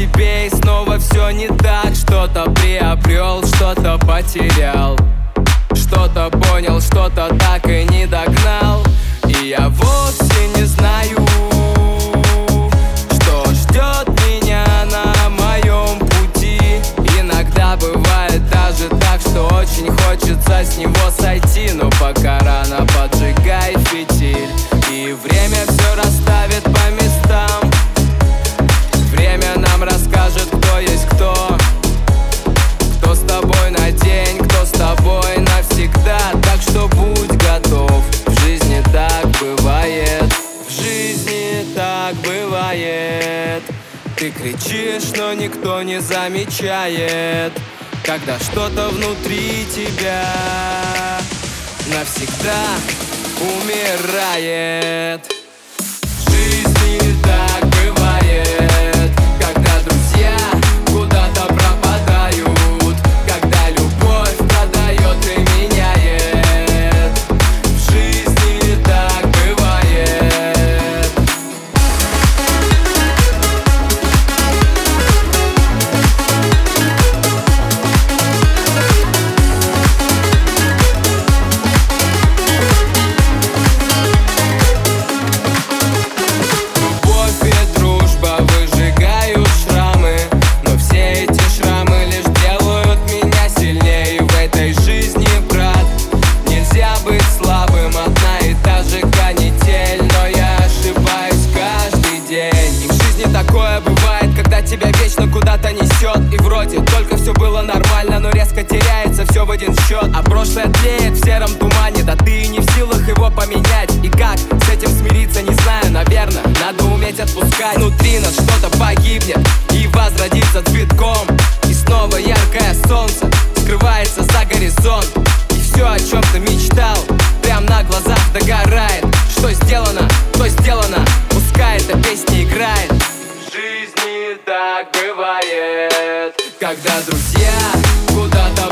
тебе и снова все не так. Что-то приобрел, что-то потерял. Что-то понял, что-то так и не догнал. И я вовсе не знаю Что ждет меня на моем пути. Иногда бывает даже так, что очень хочется с него сойти. Но пока рано поджигай фитиль. И время все расставит Ты кричишь, но никто не замечает Когда что-то внутри тебя навсегда умирает жизни такое бывает Когда тебя вечно куда-то несет И вроде только все было нормально Но резко теряется все в один счет А прошлое тлеет в сером тумане Да ты и не в силах его поменять. И как с этим смириться, не знаю, наверное Надо уметь отпускать. Внутри нас что-то погибнет И возродится цветком. И снова яркое солнце Скрывается за горизонт. И все, о чем ты мечтал так бывает. Когда друзья куда-то